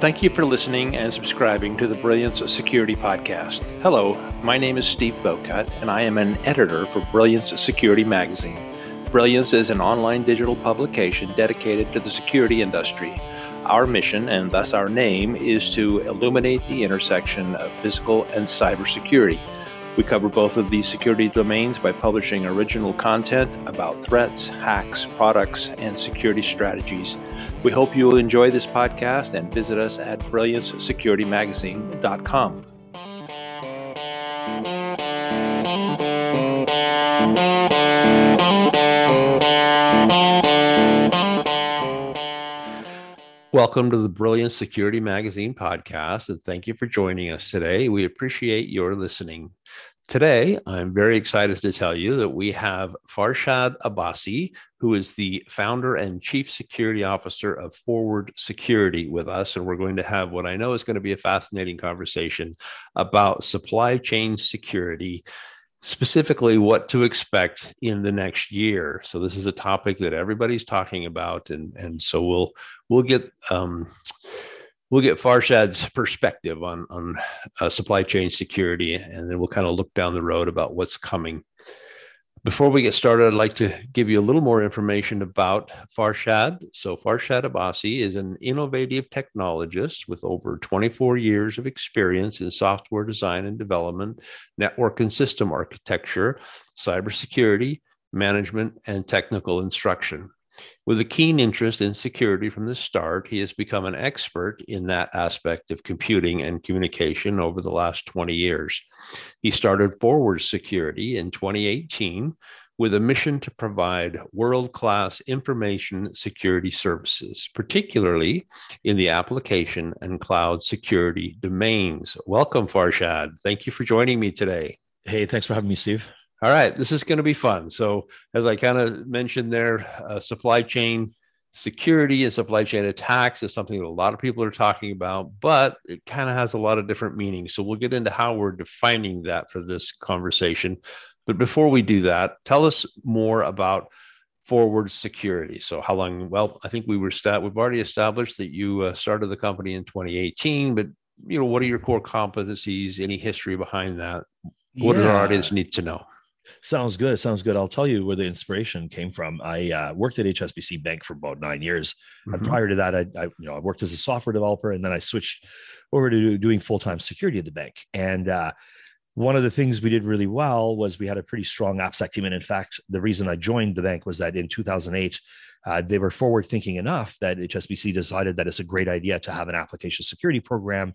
Thank you for listening and subscribing to the Brilliance Security Podcast. Hello, my name is Steve Bowcut, and I am an editor for Brilliance Security Magazine. Brilliance is an online digital publication dedicated to the security industry. Our mission, and thus our name, is to illuminate the intersection of physical and cybersecurity. We cover both of these security domains by publishing original content about threats, hacks, products, and security strategies. We hope you will enjoy this podcast and visit us at brilliancesecuritymagazine.com. Welcome to the Brilliance Security Magazine podcast, and thank you for joining us today. We appreciate your listening. Today, I'm very excited to tell you that we have Farshad Abasi, who is the founder and chief security officer of Forward Security, with us. And we're going to have what I know is going to be a fascinating conversation about supply chain security specifically what to expect in the next year. So this is a topic that everybody's talking about, and and so we'll we'll get um, we'll get Farshad's perspective on on uh, supply chain security, and then we'll kind of look down the road about what's coming. Before we get started, I'd like to give you a little more information about Farshad. So, Farshad Abasi is an innovative technologist with over 24 years of experience in software design and development, network and system architecture, cybersecurity, management, and technical instruction. With a keen interest in security from the start, he has become an expert in that aspect of computing and communication over the last 20 years. He started Forward Security in 2018 with a mission to provide world class information security services, particularly in the application and cloud security domains. Welcome, Farshad. Thank you for joining me today. Hey, thanks for having me, Steve. All right, this is going to be fun. So, as I kind of mentioned there, uh, supply chain security and supply chain attacks is something that a lot of people are talking about, but it kind of has a lot of different meanings. So, we'll get into how we're defining that for this conversation. But before we do that, tell us more about forward security. So, how long? Well, I think we were stat. We've already established that you uh, started the company in 2018, but you know, what are your core competencies? Any history behind that? What yeah. does our audience need to know? Sounds good. Sounds good. I'll tell you where the inspiration came from. I uh, worked at HSBC Bank for about nine years, mm-hmm. and prior to that, I, I, you know I worked as a software developer, and then I switched over to doing full time security at the bank. And uh, one of the things we did really well was we had a pretty strong AppSec team. And in fact, the reason I joined the bank was that in 2008, uh, they were forward thinking enough that HSBC decided that it's a great idea to have an application security program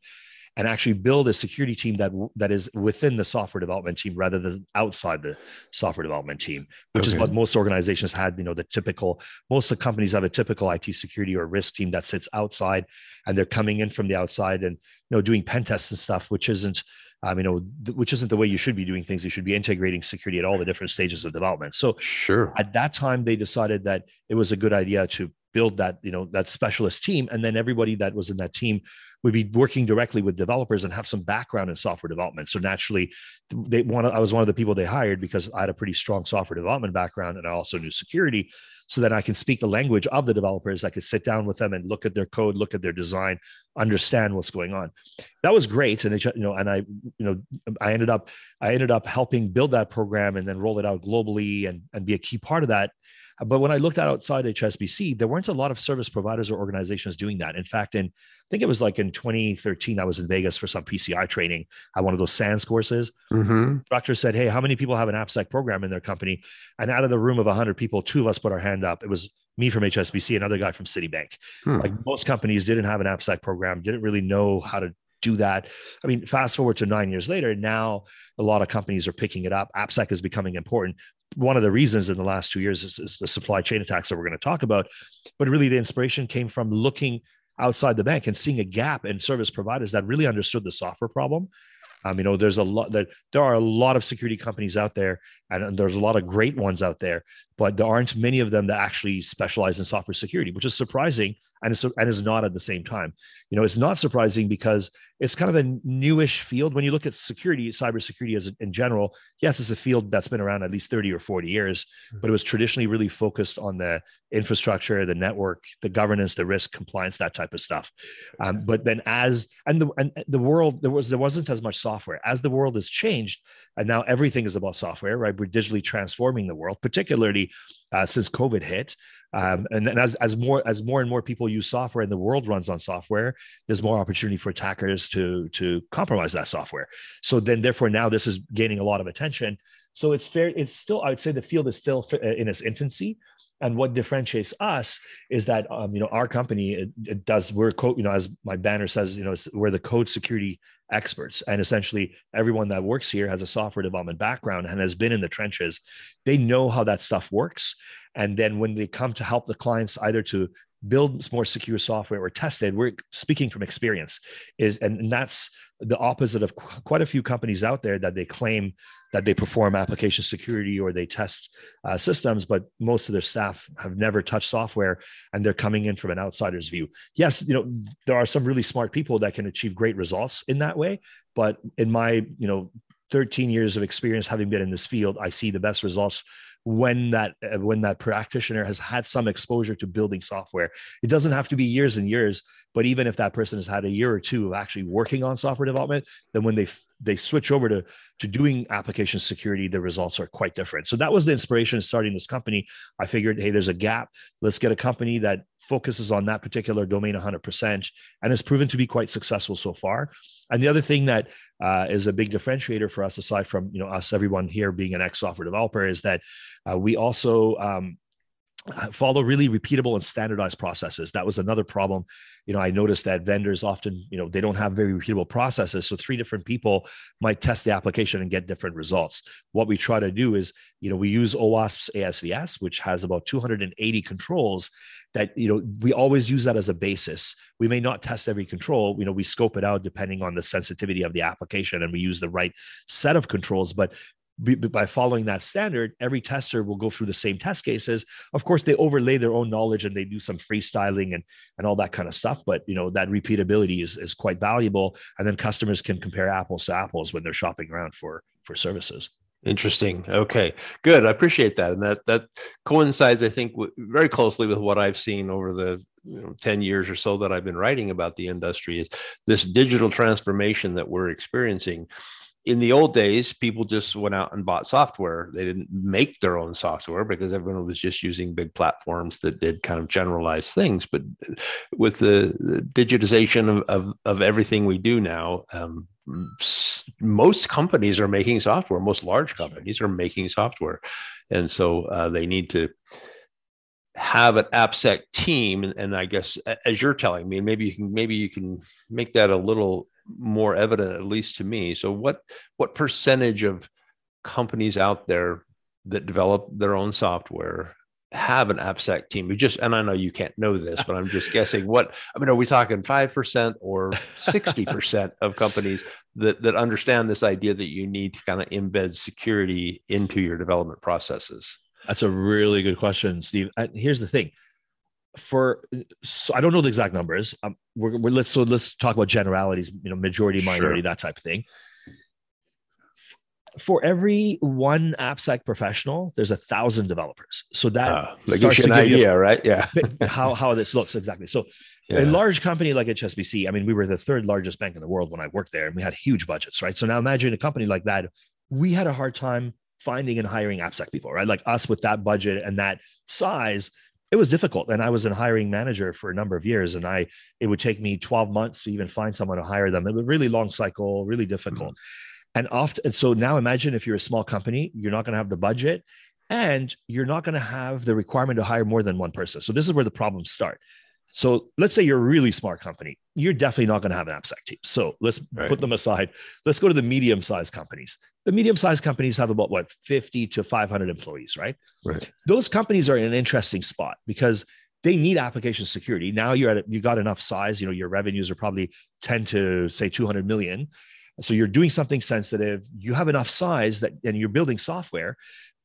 and actually build a security team that that is within the software development team rather than outside the software development team which okay. is what most organizations had you know the typical most of the companies have a typical IT security or risk team that sits outside and they're coming in from the outside and you know doing pen tests and stuff which isn't um, you know, th- which isn't the way you should be doing things. You should be integrating security at all the different stages of development. So, sure. At that time, they decided that it was a good idea to build that, you know, that specialist team, and then everybody that was in that team would be working directly with developers and have some background in software development. So naturally, they want I was one of the people they hired because I had a pretty strong software development background and I also knew security. So that I can speak the language of the developers. I could sit down with them and look at their code, look at their design, understand what's going on. That was great. And it, you know, and I, you know, I ended up I ended up helping build that program and then roll it out globally and, and be a key part of that but when I looked at outside HSBC, there weren't a lot of service providers or organizations doing that. In fact, in I think it was like in 2013, I was in Vegas for some PCI training at one of those SANS courses. Mm-hmm. Doctor said, "Hey, how many people have an AppSec program in their company?" And out of the room of 100 people, two of us put our hand up. It was me from HSBC, another guy from Citibank. Hmm. Like most companies didn't have an AppSec program, didn't really know how to do that. I mean, fast forward to nine years later, now a lot of companies are picking it up. AppSec is becoming important. One of the reasons in the last two years is, is the supply chain attacks that we're going to talk about. But really, the inspiration came from looking outside the bank and seeing a gap in service providers that really understood the software problem. Um, you know, there's a lot that there are a lot of security companies out there, and there's a lot of great ones out there, but there aren't many of them that actually specialize in software security, which is surprising and is, and is not at the same time. You know, it's not surprising because it's kind of a newish field. When you look at security, cybersecurity as in general, yes, it's a field that's been around at least 30 or 40 years, hmm. but it was traditionally really focused on the infrastructure, the network, the governance, the risk compliance, that type of stuff. Um, but then as and the and the world there was there wasn't as much software as the world has changed, and now everything is about software, right? We're digitally transforming the world, particularly uh, since COVID hit. Um, and then as, as more as more and more people use software and the world runs on software, there's more opportunity for attackers to to compromise that software. So then, therefore, now this is gaining a lot of attention. So it's fair. It's still I would say the field is still in its infancy. And what differentiates us is that um, you know our company it, it does we're code you know as my banner says you know we're the code security experts. And essentially everyone that works here has a software development background and has been in the trenches. They know how that stuff works. And then when they come to help the clients either to build more secure software or test it we're speaking from experience is and that's the opposite of quite a few companies out there that they claim that they perform application security or they test uh, systems, but most of their staff have never touched software and they're coming in from an outsider's view. Yes, you know, there are some really smart people that can achieve great results in that way, but in my, you know, 13 years of experience having been in this field, I see the best results when that uh, when that practitioner has had some exposure to building software. It doesn't have to be years and years but even if that person has had a year or two of actually working on software development then when they they switch over to to doing application security the results are quite different. So that was the inspiration of starting this company. I figured hey there's a gap. Let's get a company that focuses on that particular domain 100% and has proven to be quite successful so far. And the other thing that uh, is a big differentiator for us aside from you know us everyone here being an ex software developer is that uh, we also um, uh, follow really repeatable and standardized processes. That was another problem. You know, I noticed that vendors often, you know, they don't have very repeatable processes. So three different people might test the application and get different results. What we try to do is, you know, we use OWASP's ASVS, which has about 280 controls that, you know, we always use that as a basis. We may not test every control, you know, we scope it out depending on the sensitivity of the application and we use the right set of controls, but by following that standard, every tester will go through the same test cases. Of course, they overlay their own knowledge and they do some freestyling and, and all that kind of stuff. But you know that repeatability is, is quite valuable, and then customers can compare apples to apples when they're shopping around for for services. Interesting. Okay, good. I appreciate that, and that that coincides, I think, w- very closely with what I've seen over the you know, 10 years or so that I've been writing about the industry is this digital transformation that we're experiencing in the old days, people just went out and bought software. They didn't make their own software because everyone was just using big platforms that did kind of generalized things. But with the, the digitization of, of, of, everything we do now, um, most companies are making software. Most large companies are making software, and so uh, they need to have an AppSec team. And, and I guess as you're telling me, maybe you can maybe you can make that a little more evident, at least to me. So, what what percentage of companies out there that develop their own software have an AppSec team? We just, and I know you can't know this, but I'm just guessing. What I mean, are we talking five percent or sixty percent of companies that that understand this idea that you need to kind of embed security into your development processes? That's a really good question, Steve. Here's the thing: for so I don't know the exact numbers. Um, we're, we're, let's so let's talk about generalities. You know, majority, minority, sure. that type of thing. For every one AppSec professional, there's a thousand developers. So that uh, that gives you an idea, right? Yeah, how how this looks exactly. So yeah. a large company like HSBC, I mean, we were the third largest bank in the world when I worked there, and we had huge budgets, right? So now imagine a company like that. We had a hard time finding and hiring AppSec people, right? Like us with that budget and that size, it was difficult and i was a hiring manager for a number of years and i it would take me 12 months to even find someone to hire them. It was really long cycle really difficult. Mm-hmm. and often so now imagine if you're a small company you're not going to have the budget and you're not going to have the requirement to hire more than one person. So this is where the problems start so let's say you're a really smart company. You're definitely not going to have an AppSec team. So let's right. put them aside. Let's go to the medium sized companies. The medium sized companies have about what 50 to 500 employees, right? Right. Those companies are in an interesting spot because they need application security. Now you're at you've got enough size. You know your revenues are probably 10 to say 200 million. So you're doing something sensitive. You have enough size that, and you're building software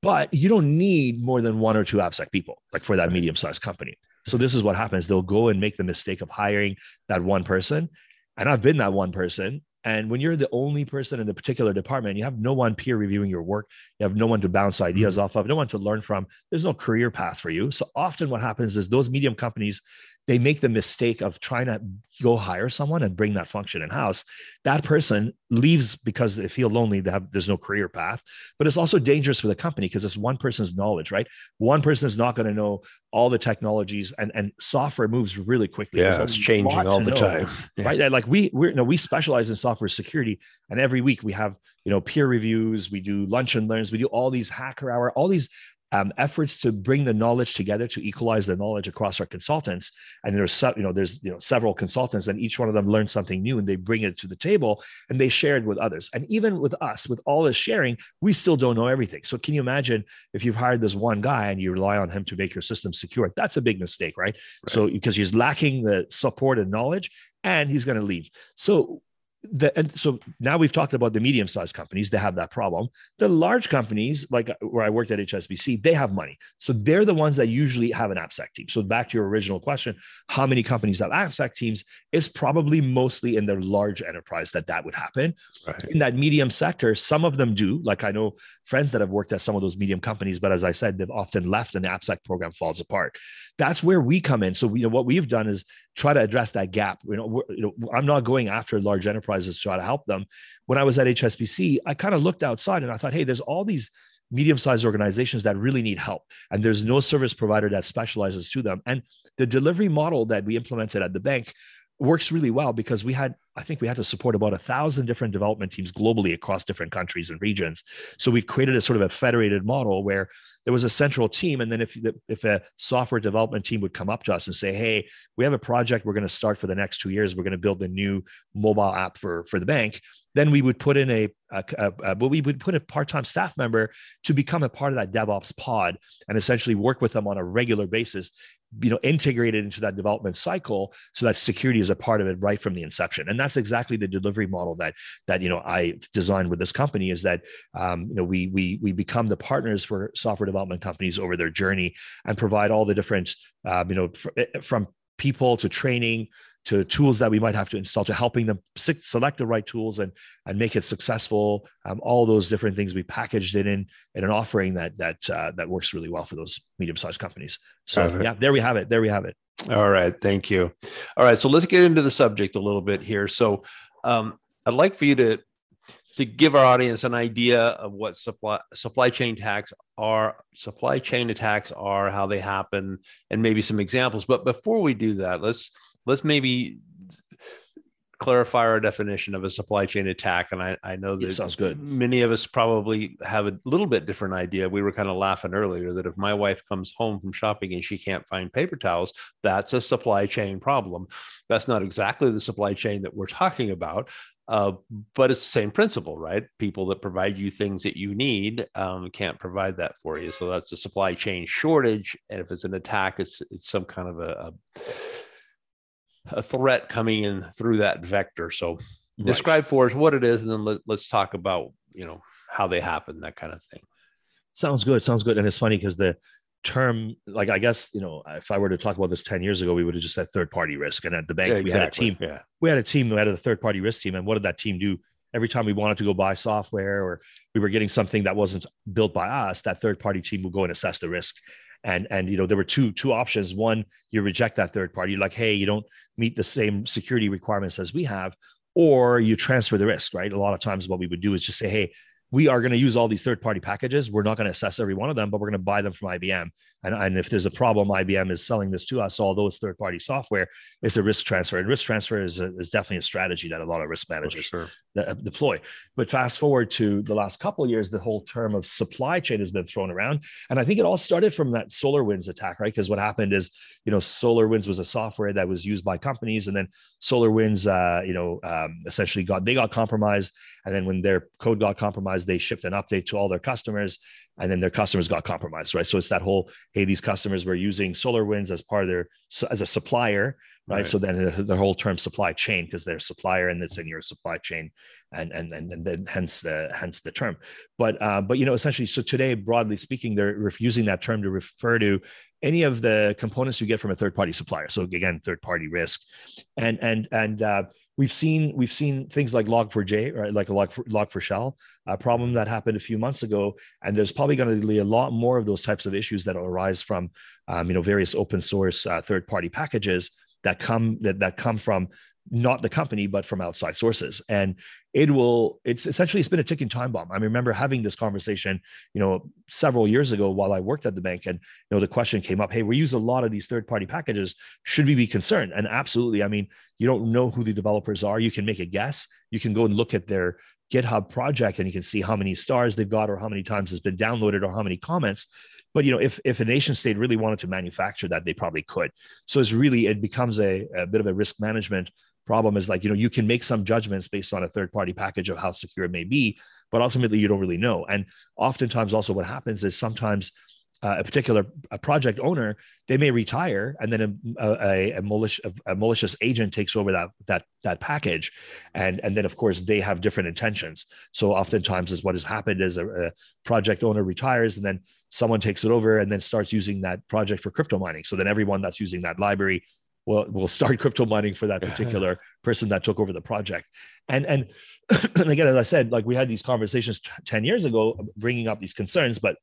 but you don't need more than one or two AppSec people, like for that right. medium sized company. So this is what happens. They'll go and make the mistake of hiring that one person. And I've been that one person. And when you're the only person in the particular department, you have no one peer reviewing your work, you have no one to bounce ideas mm-hmm. off of, no one to learn from. There's no career path for you. So often what happens is those medium companies they make the mistake of trying to go hire someone and bring that function in house. That person leaves because they feel lonely. They have there's no career path, but it's also dangerous for the company because it's one person's knowledge, right? One person is not going to know all the technologies, and and software moves really quickly. Yeah, it's changing all the know, time, yeah. right? Like we we you know we specialize in software security, and every week we have you know peer reviews, we do lunch and learns, we do all these hacker hour, all these um, efforts to bring the knowledge together to equalize the knowledge across our consultants. And there's you know there's you know several consultants, and each one of them learns something new, and they bring it to the table and they share it with others. And even with us, with all this sharing, we still don't know everything. So can you imagine if you've hired this one guy and you rely on him to make your system secure? That's a big mistake, right? right. So because he's lacking the support and knowledge, and he's going to leave. So the, and so now we've talked about the medium sized companies that have that problem. The large companies like uh, where i worked at hsbc they have money. So they're the ones that usually have an appsec team. So back to your original question how many companies have appsec teams is probably mostly in their large enterprise that that would happen. Right. in that medium sector some of them do. Like i know friends that have worked at some of those medium companies but as i said they've often left and the appsec program falls apart that's where we come in. So you know what we've done is try to address that gap. You know, you know i'm not going after large enterprises to try to help them. When I was at HSBC, I kind of looked outside and I thought, hey, there's all these medium-sized organizations that really need help and there's no service provider that specializes to them. And the delivery model that we implemented at the bank works really well because we had i think we had to support about a thousand different development teams globally across different countries and regions. So we created a sort of a federated model where there was a central team and then if if a software development team would come up to us and say hey we have a project we're going to start for the next two years. We're going to build a new mobile app for for the bank then we would put in a, a, a, a but we would put a part-time staff member to become a part of that devops pod and essentially work with them on a regular basis you know integrated into that development cycle so that security is a part of it right from the inception. And that's exactly the delivery model that that you know i designed with this company is that um, you know we we we become the partners for software development companies over their journey and provide all the different um, you know fr- eh, from people to training to tools that we might have to install to helping them select the right tools and and make it successful. Um, all those different things we packaged it in in an offering that that uh, that works really well for those medium-sized companies. So yeah there we have it. There we have it. All right. Thank you. All right. So let's get into the subject a little bit here. So um, i'd like for you to to give our audience an idea of what supply supply chain attacks are supply chain attacks are how they happen and maybe some examples. But before we do that let's let's maybe clarify our definition of a supply chain attack. And I, I know that sounds good. Many of us probably have a little bit different idea. We were kind of laughing earlier that if my wife comes home from shopping and she can't find paper towels, that's a supply chain problem. That's not exactly the supply chain that we're talking about. Uh, but it's the same principle, right? People that provide you things that you need um, can't provide that for you. So that's a supply chain shortage. And if it's an attack, it's it's some kind of a, a a threat coming in through that vector. So right. describe for us what it is, and then let, let's talk about you know how they happen, that kind of thing. Sounds good. Sounds good. And it's funny because the term, like I guess you know, if I were to talk about this ten years ago, we would have just said third party risk. And at the bank, yeah, we had a team. Yeah. We had a team. We had a third party risk team. And what did that team do? Every time we wanted to go buy software or we were getting something that wasn't built by us, that third party team would go and assess the risk and and you know there were two two options. One you reject that third party. You're like hey you don't meet the same security requirements as we have or you transfer the risk right? A lot of times what we would do is just say hey we are going to use all these third party packages. We're not going to assess every one of them, but we're going to buy them from IBM. And, and if there's a problem, IBM is selling this to us. All those third party software is a risk transfer. And risk transfer is, a, is definitely a strategy that a lot of risk managers sure. deploy. But fast forward to the last couple of years, the whole term of supply chain has been thrown around. And I think it all started from that SolarWinds attack, right? Because what happened is, you know, SolarWinds was a software that was used by companies. And then SolarWinds, uh, you know, um, essentially got, they got compromised. And then when their code got compromised, as they shipped an update to all their customers, and then their customers got compromised, right? So it's that whole hey, these customers were using SolarWinds as part of their as a supplier, right? right. So then the whole term supply chain because they're a supplier and it's in your supply chain, and and and, and then hence the hence the term. But uh, but you know essentially, so today broadly speaking, they're using that term to refer to any of the components you get from a third party supplier. So again, third party risk, and and and uh, we've seen we've seen things like log4j right? Like a log for, log4shell a problem that happened a few months ago. And there's probably going to be a lot more of those types of issues that arise from um, you know various open source uh, third party packages that come that, that come from not the company but from outside sources. And it will it's essentially it's been a ticking time bomb. I remember having this conversation you know several years ago while i worked at the bank. And you know the question came up hey we use a lot of these third party packages. Should we be concerned? And absolutely i mean you don't know who the developers are. You can make a guess. You can go and look at their github project and you can see how many stars they've got or how many times it's been downloaded or how many comments. But you know if if a nation state really wanted to manufacture that they probably could. So it's really it becomes a, a bit of a risk management problem is like you know you can make some judgments based on a third party package of how secure it may be but ultimately you don't really know. And oftentimes also what happens is sometimes uh, a particular a project owner they may retire and then a, a, a, malicious, a, malicious agent takes over that that that package. And and then of course they have different intentions. So oftentimes is what has happened is a, a project owner retires and then someone takes it over and then starts using that project for crypto mining. So then everyone that's using that library will will start crypto mining for that particular person that took over the project. And and and again as i said like we had these conversations t- 10 years ago bringing up these concerns but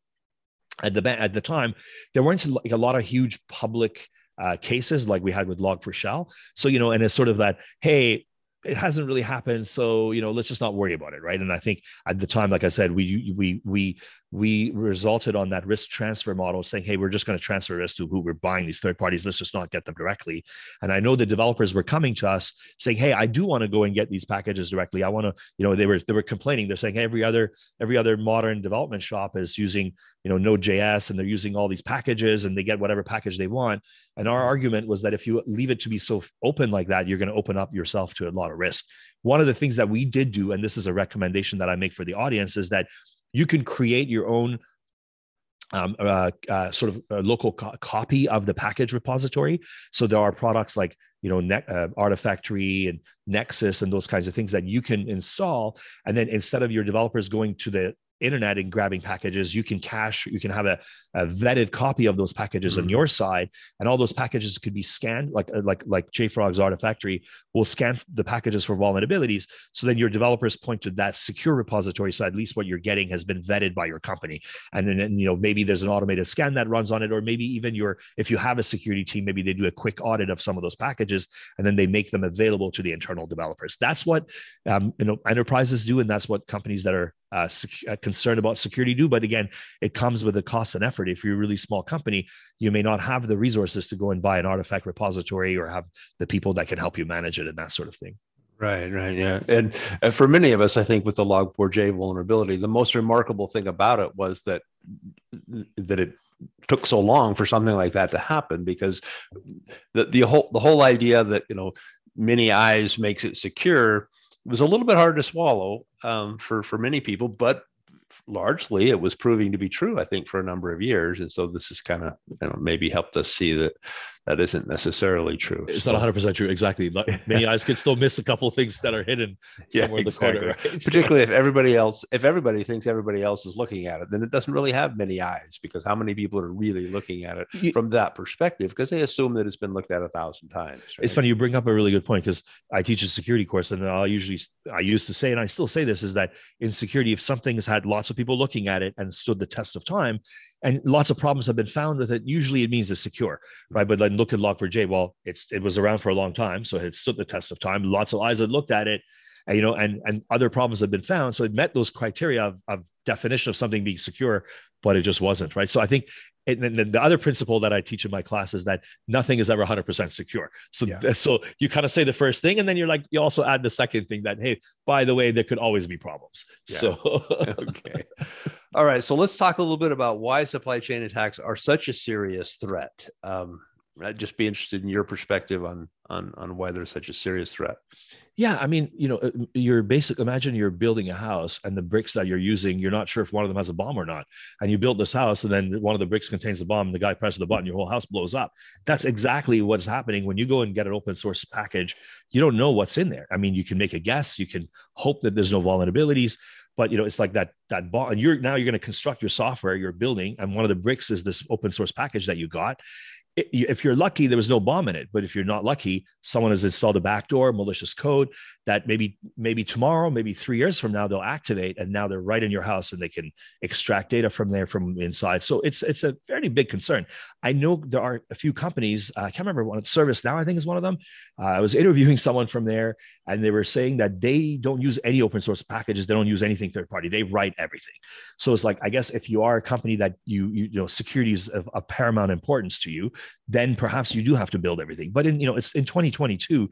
at the at the time there weren't like a lot of huge public uh, cases like we had with log4shell so you know and it's sort of that hey it hasn't really happened. So you know let's just not worry about it. Right. And i think at the time like i said we we we we resulted on that risk transfer model saying hey we're just going to transfer risk to who we're buying these third parties. Let's just not get them directly. And i know the developers were coming to us saying hey i do want to go and get these packages directly. I want to you know they were they were complaining. They're saying hey, every other every other modern development shop is using you know node.js and they're using all these packages and they get whatever package they want. And our argument was that if you leave it to be so open like that you're going to open up yourself to a lot of risk. One of the things that we did do and this is a recommendation that i make for the audience is that you can create your own um, uh, uh, sort of local co- copy of the package repository. So there are products like you know ne- uh, Artifactory and Nexus and those kinds of things that you can install, and then instead of your developers going to the internet and grabbing packages, you can cache, you can have a, a vetted copy of those packages mm-hmm. on your side, and all those packages could be scanned, like uh, like like JFrog's Artifactory will scan the packages for vulnerabilities. So then your developers point to that secure repository, so at least what you're getting has been vetted by your company, and then and, you know maybe there's an automated scan that runs on it, or maybe even your if you have a security team, maybe they do a quick audit of some of those packages, and then they make them available to the internal developers. That's what um, you know enterprises do, and that's what companies that are uh, sec- uh, concerned about security do. But again, it comes with a cost and effort. If you're a really small company, you may not have the resources to go and buy an artifact repository or have the people that can help you manage it and that sort of thing. Right, right, yeah, and, and for many of us, I think with the Log4j vulnerability, the most remarkable thing about it was that that it took so long for something like that to happen because the the whole the whole idea that you know many eyes makes it secure was a little bit hard to swallow um, for for many people, but largely it was proving to be true. I think for a number of years, and so this has kind of you know maybe helped us see that that isn't necessarily true. It's so. not 100 percent true. Exactly. Many eyes could still miss a couple of things that are hidden somewhere yeah, in the corner. Right? Particularly if everybody else, if everybody thinks everybody else is looking at it, then it doesn't really have many eyes because how many people are really looking at it you, from that perspective? Because they assume that it's been looked at a thousand times. Right? It's funny you bring up a really good point because I teach a security course, and I usually I used to say, and I still say this, is that in security, if something has had lots of people looking at it and stood the test of time, and lots of problems have been found with it. Usually, it means it's secure, right? But then look at Log4j. Well, it's it was around for a long time, so it stood the test of time. Lots of eyes had looked at it, and, you know, and and other problems have been found. So it met those criteria of, of definition of something being secure, but it just wasn't, right? So I think and then the other principle that I teach in my class is that nothing is ever 100% secure. So, yeah. so you kind of say the first thing, and then you're like, you also add the second thing that, hey, by the way, there could always be problems. Yeah. So, okay. All right. So let's talk a little bit about why supply chain attacks are such a serious threat. Um, I'd just be interested in your perspective on on on why there's such a serious threat. Yeah, I mean, you know, uh, you're basic. Imagine you're building a house, and the bricks that you're using, you're not sure if one of them has a bomb or not. And you build this house, and then one of the bricks contains a bomb. And the guy presses the button, your whole house blows up. That's exactly what's happening when you go and get an open source package. You don't know what's in there. I mean, you can make a guess. You can hope that there's no vulnerabilities, but you know, it's like that that bomb. And you're now you're going to construct your software, you're building, and one of the bricks is this open source package that you got if you're lucky, there was no bomb in it. But if you're not lucky, someone has installed a backdoor, malicious code that maybe maybe tomorrow, maybe three years from now, they'll activate, and now they're right in your house, and they can extract data from there from inside. So it's it's a fairly big concern. I know there are a few companies. Uh, I can't remember one. ServiceNow, I think, is one of them. Uh, I was interviewing someone from there, and they were saying that they don't use any open source packages. They don't use anything third party. They write everything. So it's like I guess if you are a company that you you, you know security is of, of paramount importance to you then perhaps you do have to build everything. But in you know, it's in 2022.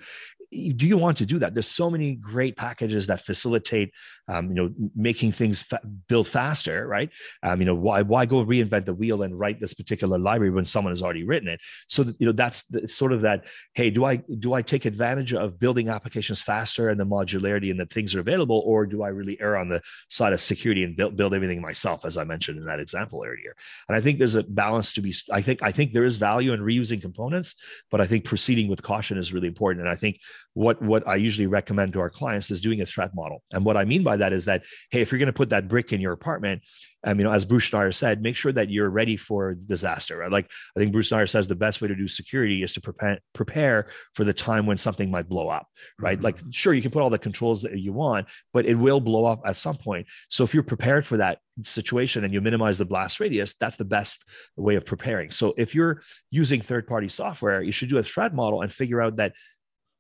Do you want to do that? There's so many great packages that facilitate, um, you know, making things fa- build faster, right? Um, you know, why why go reinvent the wheel and write this particular library when someone has already written it? So that, you know, that's sort of that. Hey, do I do I take advantage of building applications faster and the modularity and that things are available, or do I really err on the side of security and build build everything myself, as I mentioned in that example earlier? And I think there's a balance to be. I think I think there is value in reusing components, but I think proceeding with caution is really important. And I think what what I usually recommend to our clients is doing a threat model. And what I mean by that is that hey, if you're going to put that brick in your apartment, um, you know, as Bruce Schneier said, make sure that you're ready for disaster. Right? Like I think Bruce Schneier says the best way to do security is to prepare prepare for the time when something might blow up. Right? Mm-hmm. Like sure, you can put all the controls that you want, but it will blow up at some point. So if you're prepared for that situation and you minimize the blast radius, that's the best way of preparing. So if you're using third party software, you should do a threat model and figure out that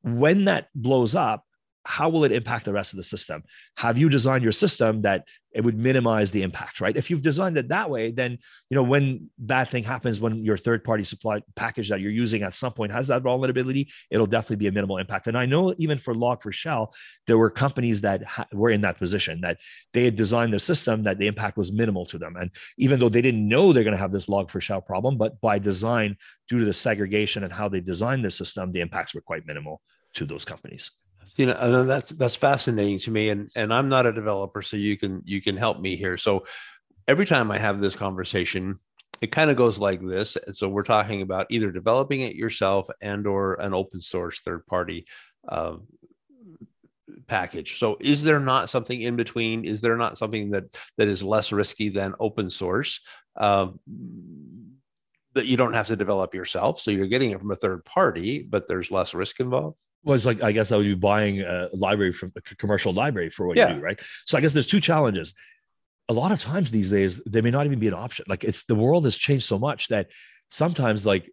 when that blows up, how will it impact the rest of the system? Have you designed your system that it would minimize the impact, right? If you've designed it that way, then you know when bad thing happens, when your third-party supply package that you're using at some point has that vulnerability, it'll definitely be a minimal impact. And I know even for Log4Shell, there were companies that ha- were in that position that they had designed their system that the impact was minimal to them, and even though they didn't know they're going to have this Log4Shell problem, but by design, due to the segregation and how they designed their system, the impacts were quite minimal to those companies you know and that's that's fascinating to me and and i'm not a developer so you can you can help me here. So every time i have this conversation it kind of goes like this. So we're talking about either developing it yourself and or an open source third party uh, package. So is there not something in between? Is there not something that that is less risky than open source uh, that you don't have to develop yourself? So you're getting it from a third party but there's less risk involved well, it's like I guess I would be buying a library from a commercial library for what yeah. you do, right? So I guess there's two challenges. A lot of times these days, they may not even be an option. Like it's the world has changed so much that sometimes like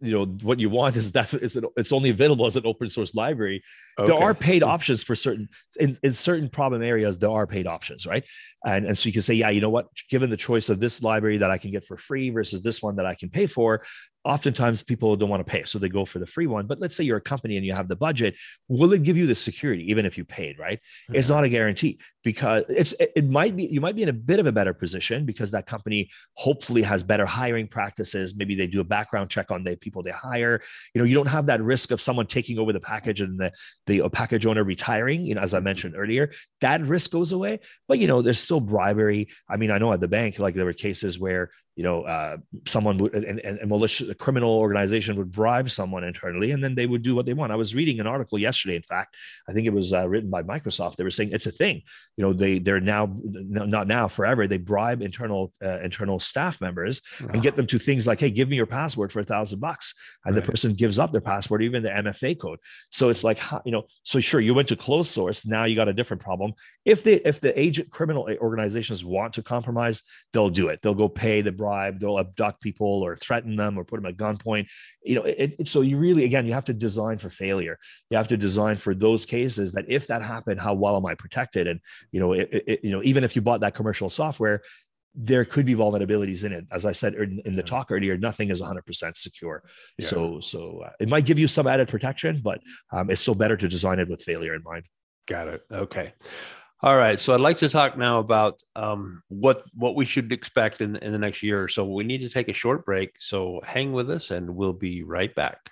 you know what you want is that it's, it's only available as an open source library okay. there are paid options for certain in, in certain problem areas there are paid options right and, and so you can say yeah you know what given the choice of this library that i can get for free versus this one that i can pay for oftentimes people don't want to pay so they go for the free one but let's say you're a company and you have the budget will it give you the security even if you paid right mm-hmm. it's not a guarantee because it's it might be you might be in a bit of a better position because that company hopefully has better hiring practices maybe they do a background check on the people they hire you know you don't have that risk of someone taking over the package and the the package owner retiring you know as i mentioned earlier that risk goes away but you know there's still bribery i mean i know at the bank like there were cases where you know, uh, someone and, and malicious, a criminal organization would bribe someone internally and then they would do what they want. I was reading an article yesterday, in fact, I think it was uh, written by Microsoft. They were saying it's a thing. You know, they, they're now, not now, forever, they bribe internal, uh, internal staff members wow. and get them to things like, hey, give me your password for a thousand bucks. And right. the person gives up their password, even the MFA code. So it's like, you know, so sure, you went to closed source. Now you got a different problem. If they, if the agent criminal organizations want to compromise, they'll do it. They'll go pay the bribe, they'll abduct people or threaten them or put them at gunpoint. You know, it, it, so you really, again, you have to design for failure. You have to design for those cases that if that happened, how well am I protected? And you know, it, you know, even if you bought that commercial software, there could be vulnerabilities in it. As I said in, in the talk earlier, nothing is 100% secure. Yeah. So, so uh, it might give you some added protection, but um, it's still better to design it with failure in mind. Got it. Okay. All right, so I'd like to talk now about um, what what we should expect in, in the next year or so. We need to take a short break, so hang with us, and we'll be right back.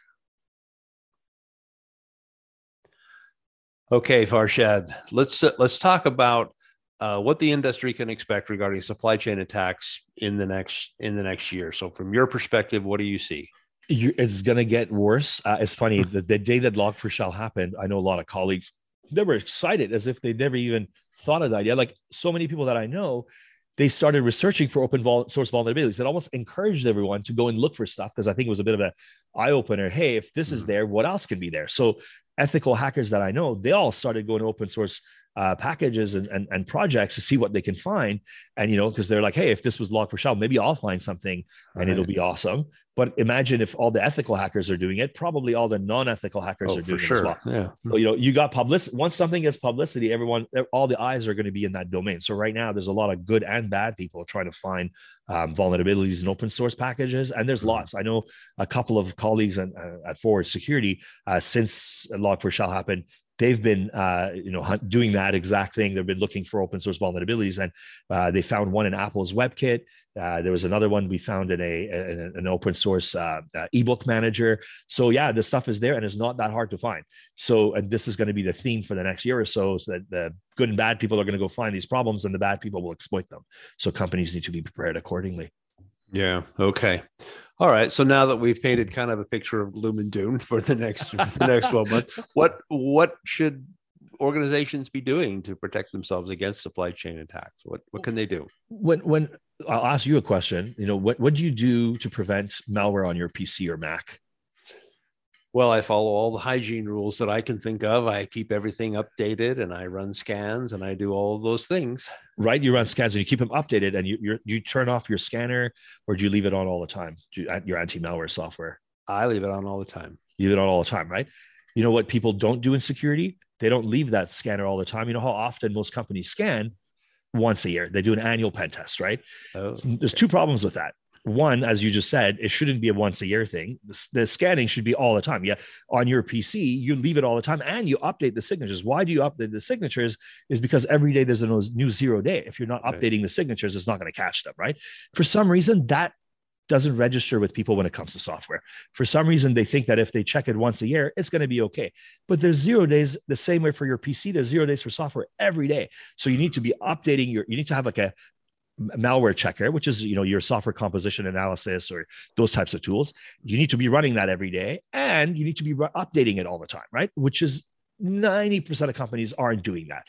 Okay, Farshad, let's uh, let's talk about uh, what the industry can expect regarding supply chain attacks in the next in the next year. So, from your perspective, what do you see? it's going to get worse. Uh, it's funny the, the day that Log4Shell happened, I know a lot of colleagues they were excited as if they never even thought of the idea. Like so many people that I know, they started researching for open vol- source vulnerabilities. It almost encouraged everyone to go and look for stuff because I think it was a bit of an eye opener. Hey, if this mm-hmm. is there, what else can be there? So ethical hackers that I know, they all started going open source uh, packages and, and, and projects to see what they can find. And, you know, because they're like, hey, if this was Log4Shell, maybe I'll find something and right. it'll be awesome. But imagine if all the ethical hackers are doing it, probably all the non-ethical hackers oh, are doing sure. it as well. Yeah. So, you know, you got publicity. Once something gets publicity, everyone, all the eyes are going to be in that domain. So right now there's a lot of good and bad people trying to find um, vulnerabilities in open source packages. And there's mm-hmm. lots. I know a couple of colleagues at, uh, at Forward Security uh, since Log4Shell happened they've been uh, you know doing that exact thing. They've been looking for open source vulnerabilities, and uh, they found one in Apple's WebKit. Uh, there was another one we found in a, an open source uh, uh, ebook manager. So yeah, the stuff is there, and it's not that hard to find. So and this is going to be the theme for the next year or so. So that the good and bad people are going to go find these problems, and the bad people will exploit them. So companies need to be prepared accordingly. Yeah. Okay. All right. So now that we've painted kind of a picture of gloom and doom for the next the next 12 months, what what should organizations be doing to protect themselves against supply chain attacks? What what can they do? When when I'll ask you a question, you know, what what do you do to prevent malware on your PC or Mac? Well, I follow all the hygiene rules that I can think of. I keep everything updated and I run scans and I do all of those things. Right. You run scans and you keep them updated and you you you turn off your scanner or do you leave it on all the time? You, your anti-malware software? I leave it on all the time. You leave it on all the time, right? You know what people don't do in security? They don't leave that scanner all the time. You know how often most companies scan? Once a year. They do an annual pen test, right? Oh, okay. There's two problems with that one, as you just said, it shouldn't be a once a year thing. The, the, scanning should be all the time. Yeah, on your PC, you leave it all the time and you update the signatures. Why do you update the signatures? Is because every day there's a new zero day. If you're not updating the signatures, it's not going to catch them, right? For some reason, that doesn't register with people when it comes to software. For some reason, they think that if they check it once a year, it's going to be okay. But there's zero days the same way for your PC. There's zero days for software every day. So you need to be updating your. You need to have like a malware checker, which is you know your software composition analysis or those types of tools. You need to be running that every day, and you need to be updating it all the time, right? Which is 90% of companies aren't doing that.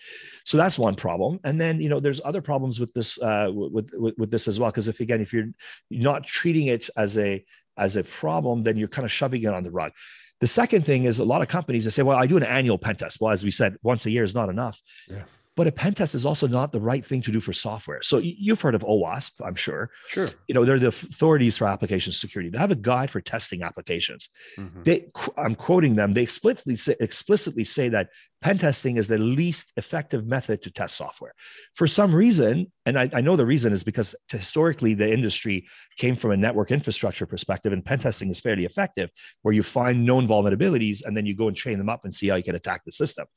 So that's one problem. And then, you know, there's other problems with this, uh, with, with, with this as well. Cause if, again, if you're not treating it as a, as a problem, then you're kind of shoving it on the rug. The second thing is a lot of companies that say, well, I do an annual pen test. Well, as we said, once a year is not enough. Yeah. But a pen test is also not the right thing to do for software. So you've heard of OWASP, I'm sure. Sure. You know, they're the authorities for application security. They have a guide for testing applications. Mm-hmm. They, I'm quoting them. They explicitly say, explicitly say that pen testing is the least effective method to test software. For some reason, and I, I know the reason is because historically the industry came from a network infrastructure perspective, and pen testing is fairly effective, where you find known vulnerabilities and then you go and train them up and see how you can attack the system.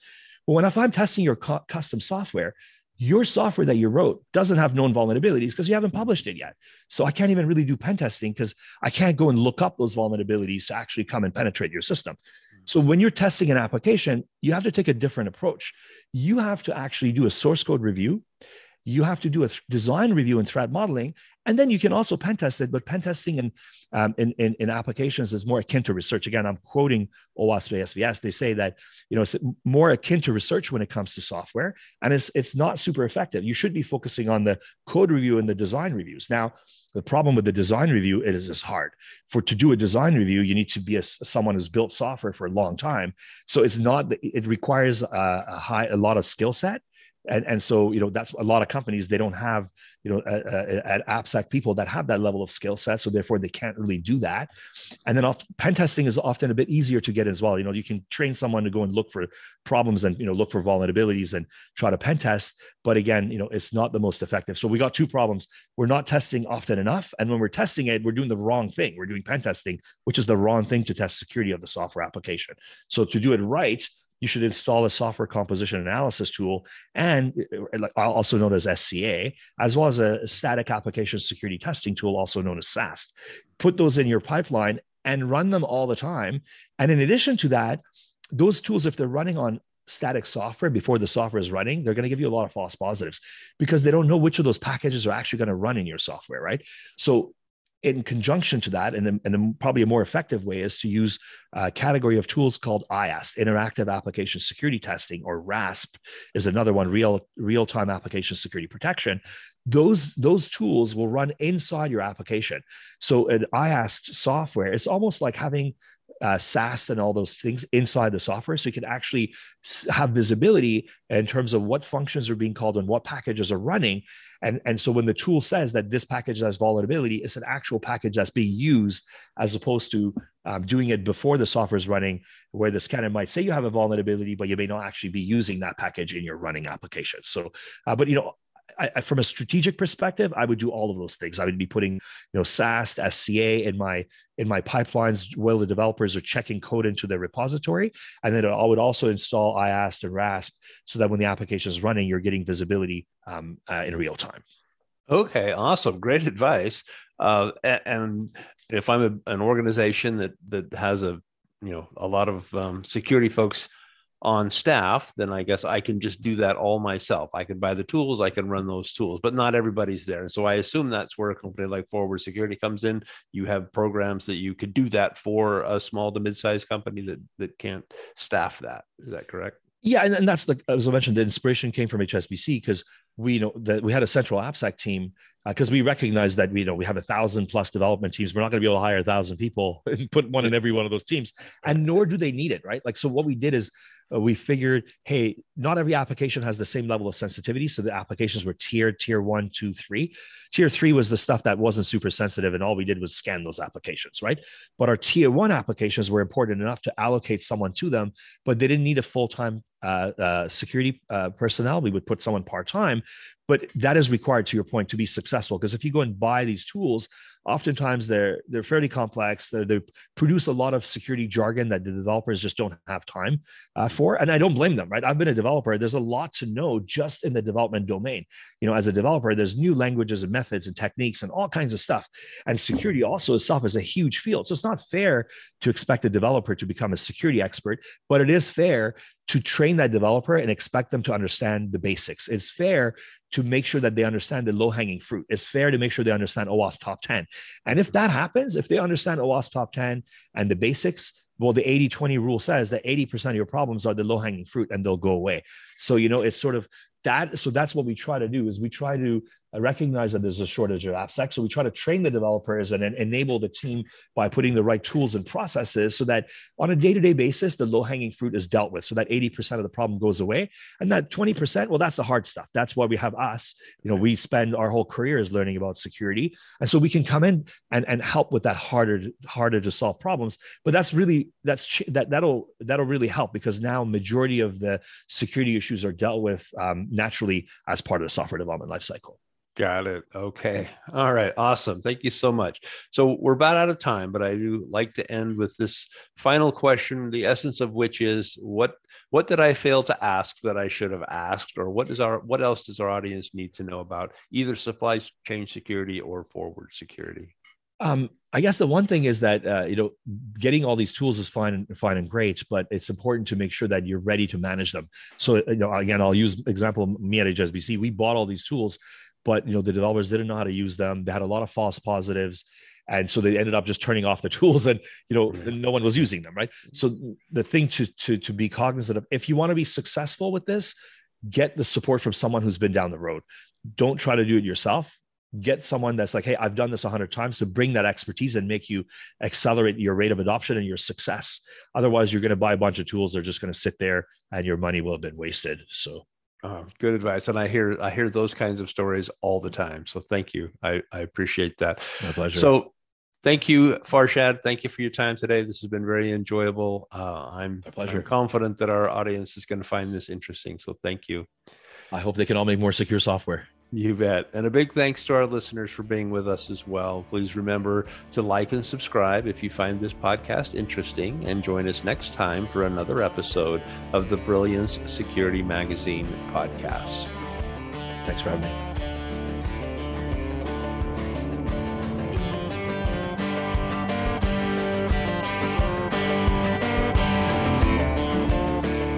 But when if I'm testing your co- custom software, your software that you wrote doesn't have known vulnerabilities because you haven't published it yet. So I can't even really do pen testing because I can't go and look up those vulnerabilities to actually come and penetrate your system. Mm. So when you're testing an application, you have to take a different approach. You have to actually do a source code review you have to do a design review and threat modeling, and then you can also pen test it. But pen testing in, um, in, in, in, applications is more akin to research. Again, I'm quoting OWASP SVS. They say that you know it's more akin to research when it comes to software, and it's it's not super effective. You should be focusing on the code review and the design reviews. Now, the problem with the design review it is it's hard. For to do a design review, you need to be a, someone who's built software for a long time. So it's not it requires a, a high a lot of skill set and and so you know that's a lot of companies they don't have you know at AppSec people that have that level of skill set, so therefore they can't really do that. And then off, pen testing is often a bit easier to get as well. You know, you can train someone to go and look for problems and you know look for vulnerabilities and try to pen test, but again, you know, it's not the most effective. So we got two problems: we're not testing often enough, and when we're testing it, we're doing the wrong thing. We're doing pen testing, which is the wrong thing to test security of the software application. So to do it right you should install a software composition analysis tool and uh, also known as SCA, as well as a static application security testing tool, also known as SAST. Put those in your pipeline and run them all the time. And in addition to that, those tools, if they're running on static software before the software is running, they're going to give you a lot of false positives because they don't know which of those packages are actually going to run in your software, right? So in conjunction to that, and, and probably a more effective way is to use a category of tools called IAST, Interactive Application Security Testing, or RASP is another one, real real-time application security protection. Those those tools will run inside your application. So an IAST software, it's almost like having uh, SAST and all those things inside the software. So you can actually have visibility in terms of what functions are being called and what packages are running. And, and so when the tool says that this package has vulnerability, it's an actual package that's being used as opposed to um, doing it before the software is running, where the scanner might say you have a vulnerability, but you may not actually be using that package in your running application. So, uh, but you know, I, from a strategic perspective, I would do all of those things. I would be putting, you know, SAST, SCA in my in my pipelines while the developers are checking code into their repository, and then I would also install IAST and RASP so that when the application is running, you're getting visibility um, uh, in real time. Okay, awesome, great advice. Uh, and if I'm a, an organization that that has a you know a lot of um, security folks on staff, then I guess I can just do that all myself. I can buy the tools, I can run those tools, but not everybody's there. And so I assume that's where a company like Forward Security comes in. You have programs that you could do that for a small to mid-sized company that that can't staff that. Is that correct? Yeah, and, and that's the as I mentioned, the inspiration came from HSBC because we you know that we had a central AppSec team because uh, we recognize that we you know we have a thousand plus development teams. We're not going to be able to hire a thousand people and put one in every one of those teams, and nor do they need it, right? Like so, what we did is uh, we figured, hey, not every application has the same level of sensitivity. So the applications were tiered, tier one, two, three. Tier three was the stuff that wasn't super sensitive, and all we did was scan those applications, right? But our tier one applications were important enough to allocate someone to them, but they didn't need a full time uh, uh, security uh, personnel. We would put someone part time, but that is required to your point to be successful. Because if you go and buy these tools, oftentimes they're they're fairly complex. They're, they produce a lot of security jargon that the developers just don't have time uh, for, and I don't blame them. Right, I've been a developer. There's a lot to know just in the development domain. You know, as a developer, there's new languages and methods and techniques and all kinds of stuff. And security also itself is a huge field. So it's not fair to expect a developer to become a security expert, but it is fair to train that developer and expect them to understand the basics. It's fair to make sure that they understand the low hanging fruit. It's fair to make sure they understand OWASP top 10. And if that happens, if they understand OWASP top 10 and the basics, well, the 80 20 rule says that 80% of your problems are the low hanging fruit and they'll go away. So, you know, it's sort of that. So that's what we try to do is we try to recognize that there's a shortage of AppSec. So we try to train the developers and enable the team by putting the right tools and processes so that on a day-to-day basis, the low-hanging fruit is dealt with so that 80% of the problem goes away. And that 20%, well, that's the hard stuff. That's why we have us. You know, we spend our whole careers learning about security. And so we can come in and, and help with that harder, harder to solve problems. But that's really that's that that'll that'll really help because now majority of the security issues are dealt with um, naturally as part of the software development lifecycle. Got it. Okay. All right. Awesome. Thank you so much. So we're about out of time, but I do like to end with this final question, the essence of which is what what did I fail to ask that I should have asked, or what does our what else does our audience need to know about either supply chain security or forward security? Um, I guess the one thing is that uh, you know getting all these tools is fine and fine and great, but it's important to make sure that you're ready to manage them. So you know, again, I'll use example me at HSBC. We bought all these tools but you know the developers didn't know how to use them. They had a lot of false positives and so they ended up just turning off the tools and you know no one was using them right? So the thing to to to be cognizant of if you want to be successful with this get the support from someone who's been down the road. Don't try to do it yourself get someone that's like hey i've done this a 100 times to bring that expertise and make you accelerate your rate of adoption and your success otherwise you're going to buy a bunch of tools they're just going to sit there and your money will have been wasted so Oh, good advice, and I hear I hear those kinds of stories all the time. So thank you. I, I appreciate that. My pleasure. So thank you, Farshad. Thank you for your time today. This has been very enjoyable. Uh, I'm, My pleasure. I'm confident that our audience is going to find this interesting. So thank you. I hope they can all make more secure software. You bet. And a big thanks to our listeners for being with us as well. Please remember to like and subscribe if you find this podcast interesting and join us next time for another episode of the Brilliance Security Magazine podcast. Thanks for having me.